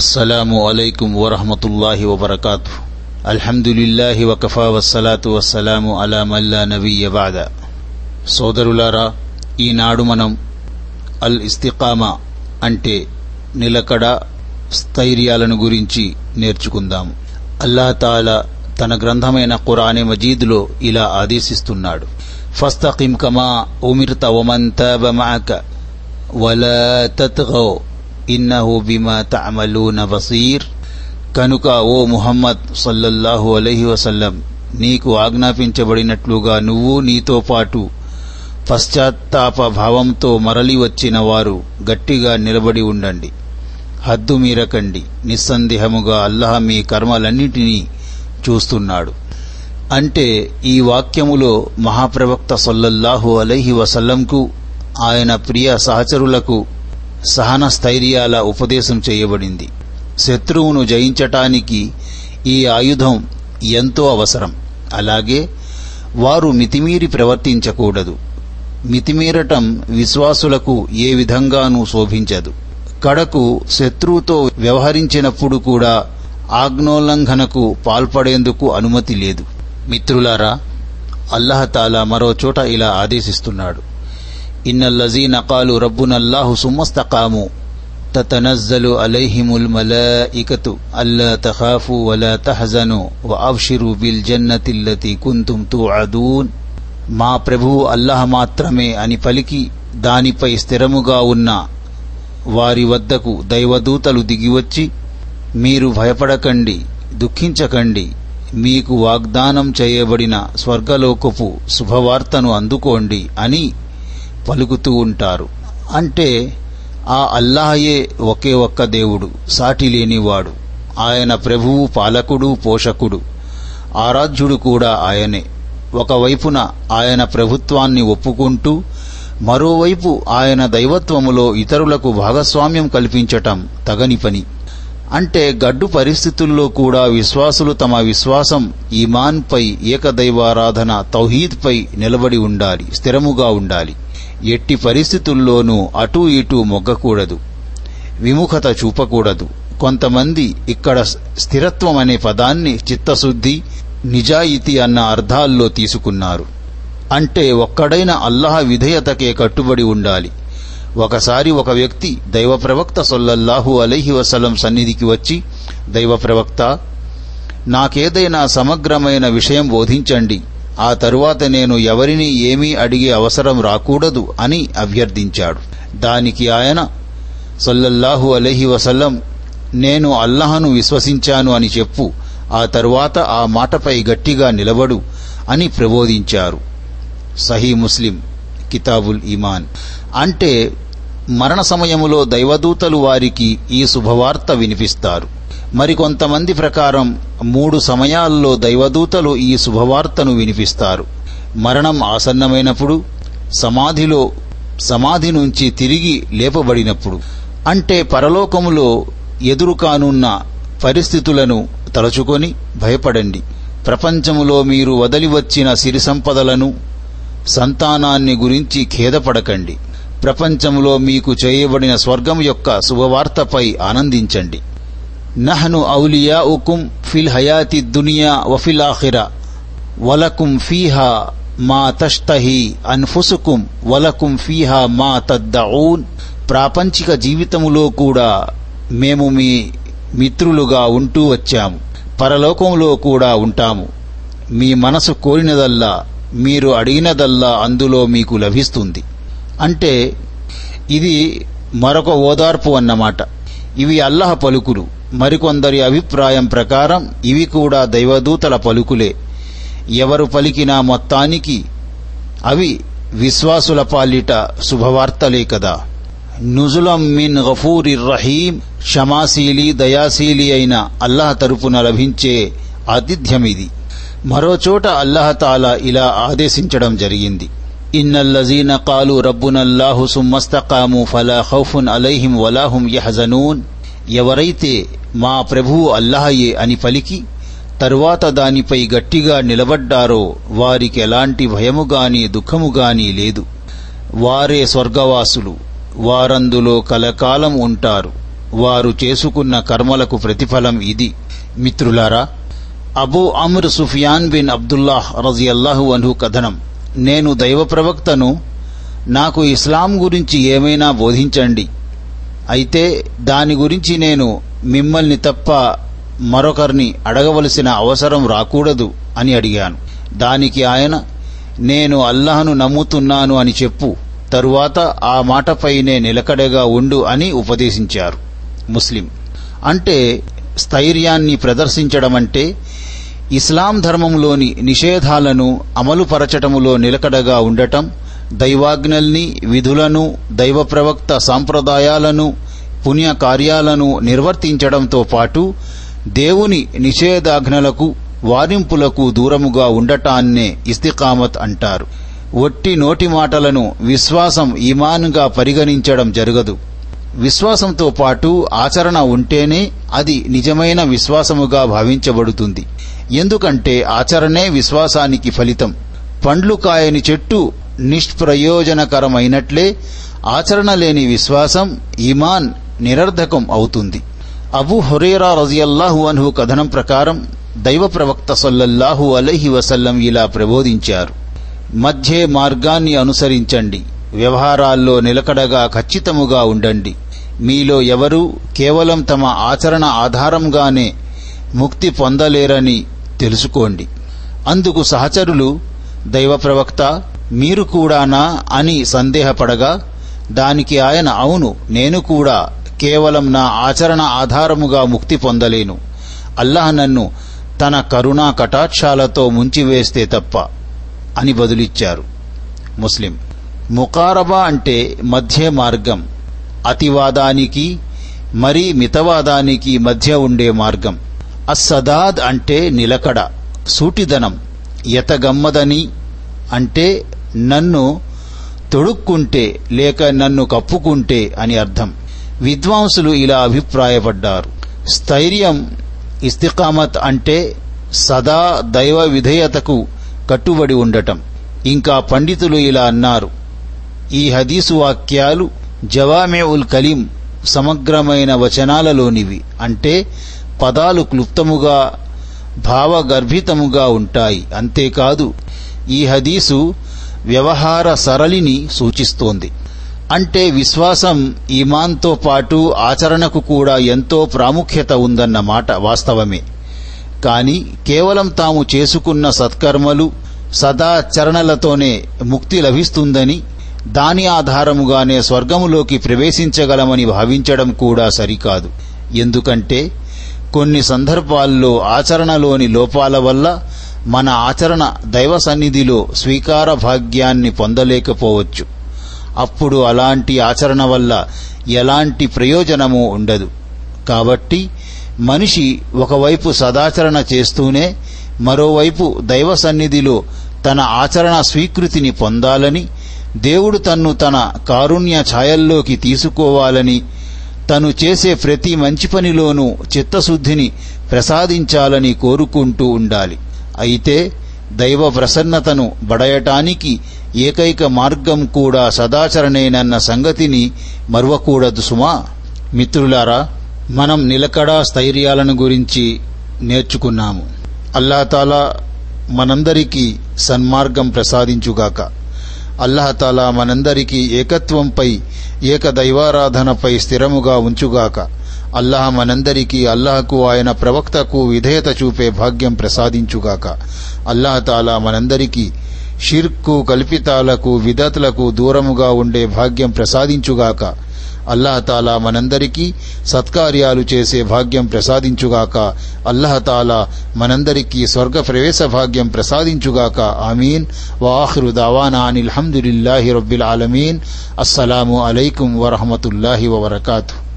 అస్సలం అలైకుం వరహమతుల్లాహి వబర్కాతు అల్హమ్దులిల్లాహి వకఫా వస్సలాతు వస్సలాము అలా మల్లా నవీయబాద సోదరులారా ఈనాడు మనం అల్ ఇస్తికామా అంటే నిలకడ స్థైర్యాలను గురించి నేర్చుకుందాము అల్లాతాలా తన గ్రంథమైన ఖురానే మజీద్లో ఇలా ఆదేశిస్తున్నాడు. ఫస్తకిమ్ కమా ఉమిర్త ఒమంత ఇన్నహు బిమా తఅమలూన బసీర్. కనుక ఓ ముహమ్మద్ సల్లల్లాహు అలహి వసల్లం నీకు ఆజ్ఞాపించబడినట్లుగా నువ్వు నీతో పాటు పశ్చాత్తాప భావంతో మరలి వచ్చిన వారు గట్టిగా నిలబడి ఉండండి. హద్దు మీరకండి. నిస్సందేహముగా అల్లాహ్ మీ కర్మలన్నిటినీ చూస్తున్నాడు. అంటే ఈ వాక్యములో మహాప్రవక్త సొల్లల్లాహు అలైహి వసల్లంకు ఆయన ప్రియ సహచరులకు సహన స్థైర్యాల ఉపదేశం చేయబడింది. శత్రువును జయించటానికి ఈ ఆయుధం ఎంతో అవసరం. అలాగే వారు మితిమీరి ప్రవర్తించకూడదు. మితిమీరటం విశ్వాసులకు ఏ విధంగానూ శోభించదు. కడకు శత్రువుతో వ్యవహరించినప్పుడు కూడా ఆజ్ఞోల్లంఘనకు పాల్పడేందుకు అనుమతి లేదు. మిత్రులారా అల్లహతాలా మరో చోట ఇలా ఆదేశిస్తున్నాడు. ఇన్నల్లజీన కాలు రబ్బునల్లాహు సుమ్మస్తకాము تتنزل عليهم الملائكة ألا تخافوا ولا تحزنوا وأبشروا بالجنة التي كنتم توعدون మా ప్రభువు అల్లహ మాత్రమే అని పలికి దానిపై స్థిరముగా ఉన్న వారి వద్దకు దైవదూతలు దిగివచ్చి మీరు భయపడకండి దుఃఖించకండి మీకు వాగ్దానం చేయబడిన స్వర్గలోకపు శుభవార్తను అందుకోండి అని పలుకుతూ ఉంటారు. అంటే ఆ అల్లాహయే ఒకే ఒక్క దేవుడు సాటి లేనివాడు. ఆయన ప్రభువు పాలకుడు పోషకుడు. ఆరాధ్యుడు కూడా ఆయనే. ఒకవైపున ఆయన ప్రభుత్వాన్ని ఒప్పుకుంటూ మరోవైపు ఆయన దైవత్వములో ఇతరులకు భాగస్వామ్యం కల్పించటం తగని పని. అంటే గడ్డు పరిస్థితుల్లో కూడా విశ్వాసులు తమ విశ్వాసం ఈమాన్పై ఏకదైవారాధన తౌహీద్పై నిలబడి ఉండాలి స్థిరముగా ఉండాలి. ఎట్టి పరిస్థితుల్లోనూ అటూ ఇటూ మొగ్గకూడదు. విముఖత చూపకూడదు. కొంతమంది ఇక్కడ స్థిరత్వం అనే పదాన్ని చిత్తశుద్ధి నిజాయితీ అన్న అర్థాల్లో తీసుకున్నారు. అంటే ఒక్కడైన అల్లాహ విధేయతకే కట్టుబడి ఉండాలి. ఒకసారి ఒక వ్యక్తి దైవ ప్రవక్త సొల్లల్లాహు అలైహి వసలం సన్నిధికి వచ్చి దైవప్రవక్త నాకేదైనా సమగ్రమైన విషయం బోధించండి. ఆ తరువాత నేను ఎవరిని ఏమీ అడిగే అవసరం రాకూడదు అని అభ్యర్థించాడు. దానికి ఆయన సొల్లల్లాహు అలహి వసల్లం నేను అల్లహను విశ్వసించాను అని చెప్పు. ఆ తరువాత ఆ మాటపై గట్టిగా నిలబడు అని ప్రబోధించారు. సహీ ముస్లిం కితాబుల్ ఇమాన్ అంటే మరణ సమయములో దైవదూతలు వారికి ఈ శుభవార్త వినిపిస్తారు. మరికొంతమంది ప్రకారం మూడు సమయాల్లో దైవదూతలు ఈ శుభవార్తను వినిపిస్తారు. మరణం ఆసన్నమైనప్పుడు సమాధిలో సమాధి నుంచి తిరిగి లేపబడినప్పుడు. అంటే పరలోకములో ఎదురుకానున్న పరిస్థితులను తలుచుకొని భయపడండి. ప్రపంచములో మీరు వదలి వచ్చిన సిరి సంపదలను సంతానాన్ని గురించి ఖేదపడకండి. ప్రపంచంలో మీకు చేయబడిన స్వర్గం యొక్క శుభవార్తపై ఆనందించండి. నహను ఔలియా ఉకుం ఫిల్ హయాతి దునియా వఫిల్ ఆఖిరా వలకుం ఫీహా మా తష్తహి అన్ఫుసుకుం వలకుం ఫీహా మా తద్దఊన్ ప్రాపంచిక జీవితములో కూడా మేము మీ మిత్రులుగా ఉంటూ వచ్చాము. పరలోకంలో కూడా ఉంటాము. మీ మనసు కోరినదల్లా మీరు అడిగినదల్లా అందులో మీకు లభిస్తుంది. అంటే ఇది మరొక ఓదార్పు అన్నమాట. ఇవి అల్లహ పలుకులు. మరికొందరి అభిప్రాయం ప్రకారం ఇవి కూడా దైవదూతల పలుకులే. ఎవరు పలికినా మొత్తానికి అవి విశ్వాసుల పాలిట శుభవార్తలే కదా. నుజులం మిన్ గఫూరి రహీం క్షమాశీలి దయాశీలి అయిన అల్లాహ్ తరపున లభించే ఆతిథ్యమిది మరోచోట అల్లహతాలా ఇలా ఆదేశించడం జరిగింది. ఇన్నల్లజీన కాలు రబ్బునల్లాహు సుమ్మస్తకాము ఫలా ఖౌఫున్ అలైహిం వలాహుం యహజనూన్. ఎవరైతే మా ప్రభువు అల్లాహయే అని పలికి తరువాత దానిపై గట్టిగా నిలబడ్డారో వారికి ఎలాంటి భయముగాని దుఃఖముగాని లేదు. వారే స్వర్గవాసులు వారందులో కలకాలం ఉంటారు. వారు చేసుకున్న కర్మలకు ప్రతిఫలం ఇది. మిత్రులారా Abu Amr Sufyan bin Abdullah రజియల్లాహు అన్హు కథనం. నేను దైవ ప్రవక్తను నాకు ఇస్లాం గురించి ఏమైనా బోధించండి. అయితే దాని గురించి నేను మిమ్మల్ని తప్ప మరొకరిని అడగవలసిన అవసరం రాకూడదు అని అడిగాను. దానికి ఆయన నేను అల్లాహను నమ్ముతున్నాను అని చెప్పు తరువాత ఆ మాటపైనే నిలకడగా ఉండు అని ఉపదేశించారు. ముస్లిం. అంటే స్థైర్యాన్ని ప్రదర్శించడం అంటే ఇస్లాం ధర్మంలోని నిషేధాలను అమలుపరచటములో నిలకడగా ఉండటం దైవాజ్ఞల్ని విధులను దైవ ప్రవక్త సాంప్రదాయాలను పుణ్య కార్యాలను నిర్వర్తించడంతో పాటు దేవుని నిషేధాజ్ఞలకు వారింపులకు దూరముగా ఉండటాన్నే ఇస్తికామత్ అంటారు. ఒట్టి నోటి మాటలను విశ్వాసం ఈమాన్గా పరిగణించడం జరగదు. విశ్వాసంతో పాటు ఆచరణ ఉంటేనే అది నిజమైన విశ్వాసముగా భావించబడుతుంది. ఎందుకంటే ఆచరణే విశ్వాసానికి ఫలితం. పండ్లు కాయని చెట్టు నిష్ప్రయోజనకరమైనట్లే ఆచరణ లేని విశ్వాసం ఈమాన్ నిరర్ధకం అవుతుంది. అబు హురేరా రజియల్లాహు అన్హు కథనం ప్రకారం దైవ ప్రవక్త సల్లల్లాహు అలైహి వసల్లం ఇలా ప్రబోధించారు. మధ్యే మార్గాన్ని అనుసరించండి. వ్యవహారాల్లో నిలకడగా ఖచ్చితముగా ఉండండి. మీలో ఎవరూ కేవలం తమ ఆచరణ ఆధారంగానే ముక్తి పొందలేరని తెలుసుకోండి. అందుకు సహచరులు దైవ ప్రవక్త మీరు కూడానా అని సందేహపడగా దానికి ఆయన అవును నేను కూడా కేవలం నా ఆచరణ ఆధారముగా ముక్తి పొందలేను. అల్లాహ్ నన్ను తన కరుణా కటాక్షాలతో ముంచివేస్తే తప్ప అని బదులిచ్చారు. ముస్లిం. ముకారబా అంటే మధ్య మార్గం అతివాదానికి మరీ మితవాదానికి మధ్య ఉండే మార్గం. అస్సదాద్ అంటే నిలకడ సూటిదనం ఎతగమ్మదని అంటే నన్ను తొడుక్కుంటే లేక నన్ను కప్పుకుంటే అని అర్థం. విద్వాంసులు ఇలా అభిప్రాయపడ్డారు. స్థైర్యం ఇస్తికామత్ అంటే సదా దైవ విధేయతకు కట్టుబడి ఉండటం. ఇంకా పండితులు ఇలా అన్నారు. ఈ హదీసు వాక్యాలు జవామే ఉల్ కలీం సమగ్రమైన వచనాలలోనివి. అంటే పదాలు క్లుప్తముగా భావగర్భితముగా ఉంటాయి. అంతేకాదు ఈ హదీసు వ్యవహార సరళిని సూచిస్తోంది. అంటే విశ్వాసం ఈమాన్తో పాటు ఆచరణకు కూడా ఎంతో ప్రాముఖ్యత ఉందన్న మాట వాస్తవమే. కాని కేవలం తాము చేసుకున్న సత్కర్మలు సదాచరణలతోనే ముక్తి లభిస్తుందని దాని ఆధారముగానే స్వర్గములోకి ప్రవేశించగలమని భావించడం కూడా సరికాదు. ఎందుకంటే కొన్ని సందర్భాల్లో ఆచరణలోని లోపాల వల్ల మన ఆచరణ దైవ సన్నిధిలో స్వీకార భాగ్యాన్ని పొందలేకపోవచ్చు. అప్పుడు అలాంటి ఆచరణ వల్ల ఎలాంటి ప్రయోజనము ఉండదు. కాబట్టి మనిషి ఒకవైపు సదాచరణ చేస్తూనే మరోవైపు దైవ సన్నిధిలో తన ఆచరణ స్వీకృతిని పొందాలని దేవుడు తన్ను తన కారుణ్య ఛాయల్లోకి తీసుకోవాలని తను చేసే ప్రతి మంచి పనిలోనూ చిత్తశుద్ధిని ప్రసాదించాలని కోరుకుంటూ ఉండాలి. అయితే దైవ ప్రసన్నతను బడయటానికి ఏకైక మార్గం కూడా సదాచరణేనన్న సంగతిని మరువకూడదు సుమా. మిత్రులారా మనం నిలకడ స్థైర్యాలను గురించి నేర్చుకున్నాము. అల్లాతాలా మనందరికీ సన్మార్గం ప్రసాదించుగాక. అల్లహతాలా మనందరికీ ఏకత్వంపై ఏక దైవారాధనపై స్థిరముగా ఉంచుగాక. అల్లాహ్ మనందరికీ అల్లాహకు ఆయన ప్రవక్తకు విధేయత చూపే భాగ్యం ప్రసాదించుగాక. అల్లాహతాలా మనందరికీ షిర్కు కల్పితాలకు విదతులకు దూరముగా ఉండే భాగ్యం ప్రసాదించుగాక. అల్లహతాలా మనందరికీ సత్కార్యాలు చేసే భాగ్యం ప్రసాదించుగాక. అల్లహతాలా మనందరికీ స్వర్గ ప్రవేశ భాగ్యం ప్రసాదించుగాక. ఆమీన్. వాహ్రు దావానా అనిల్హమ్దులిల్లాహి రబ్బిల్ ఆలమీన్. అస్సలాము అలైకుం వరహమతుల్లాహి వబర్కాతు.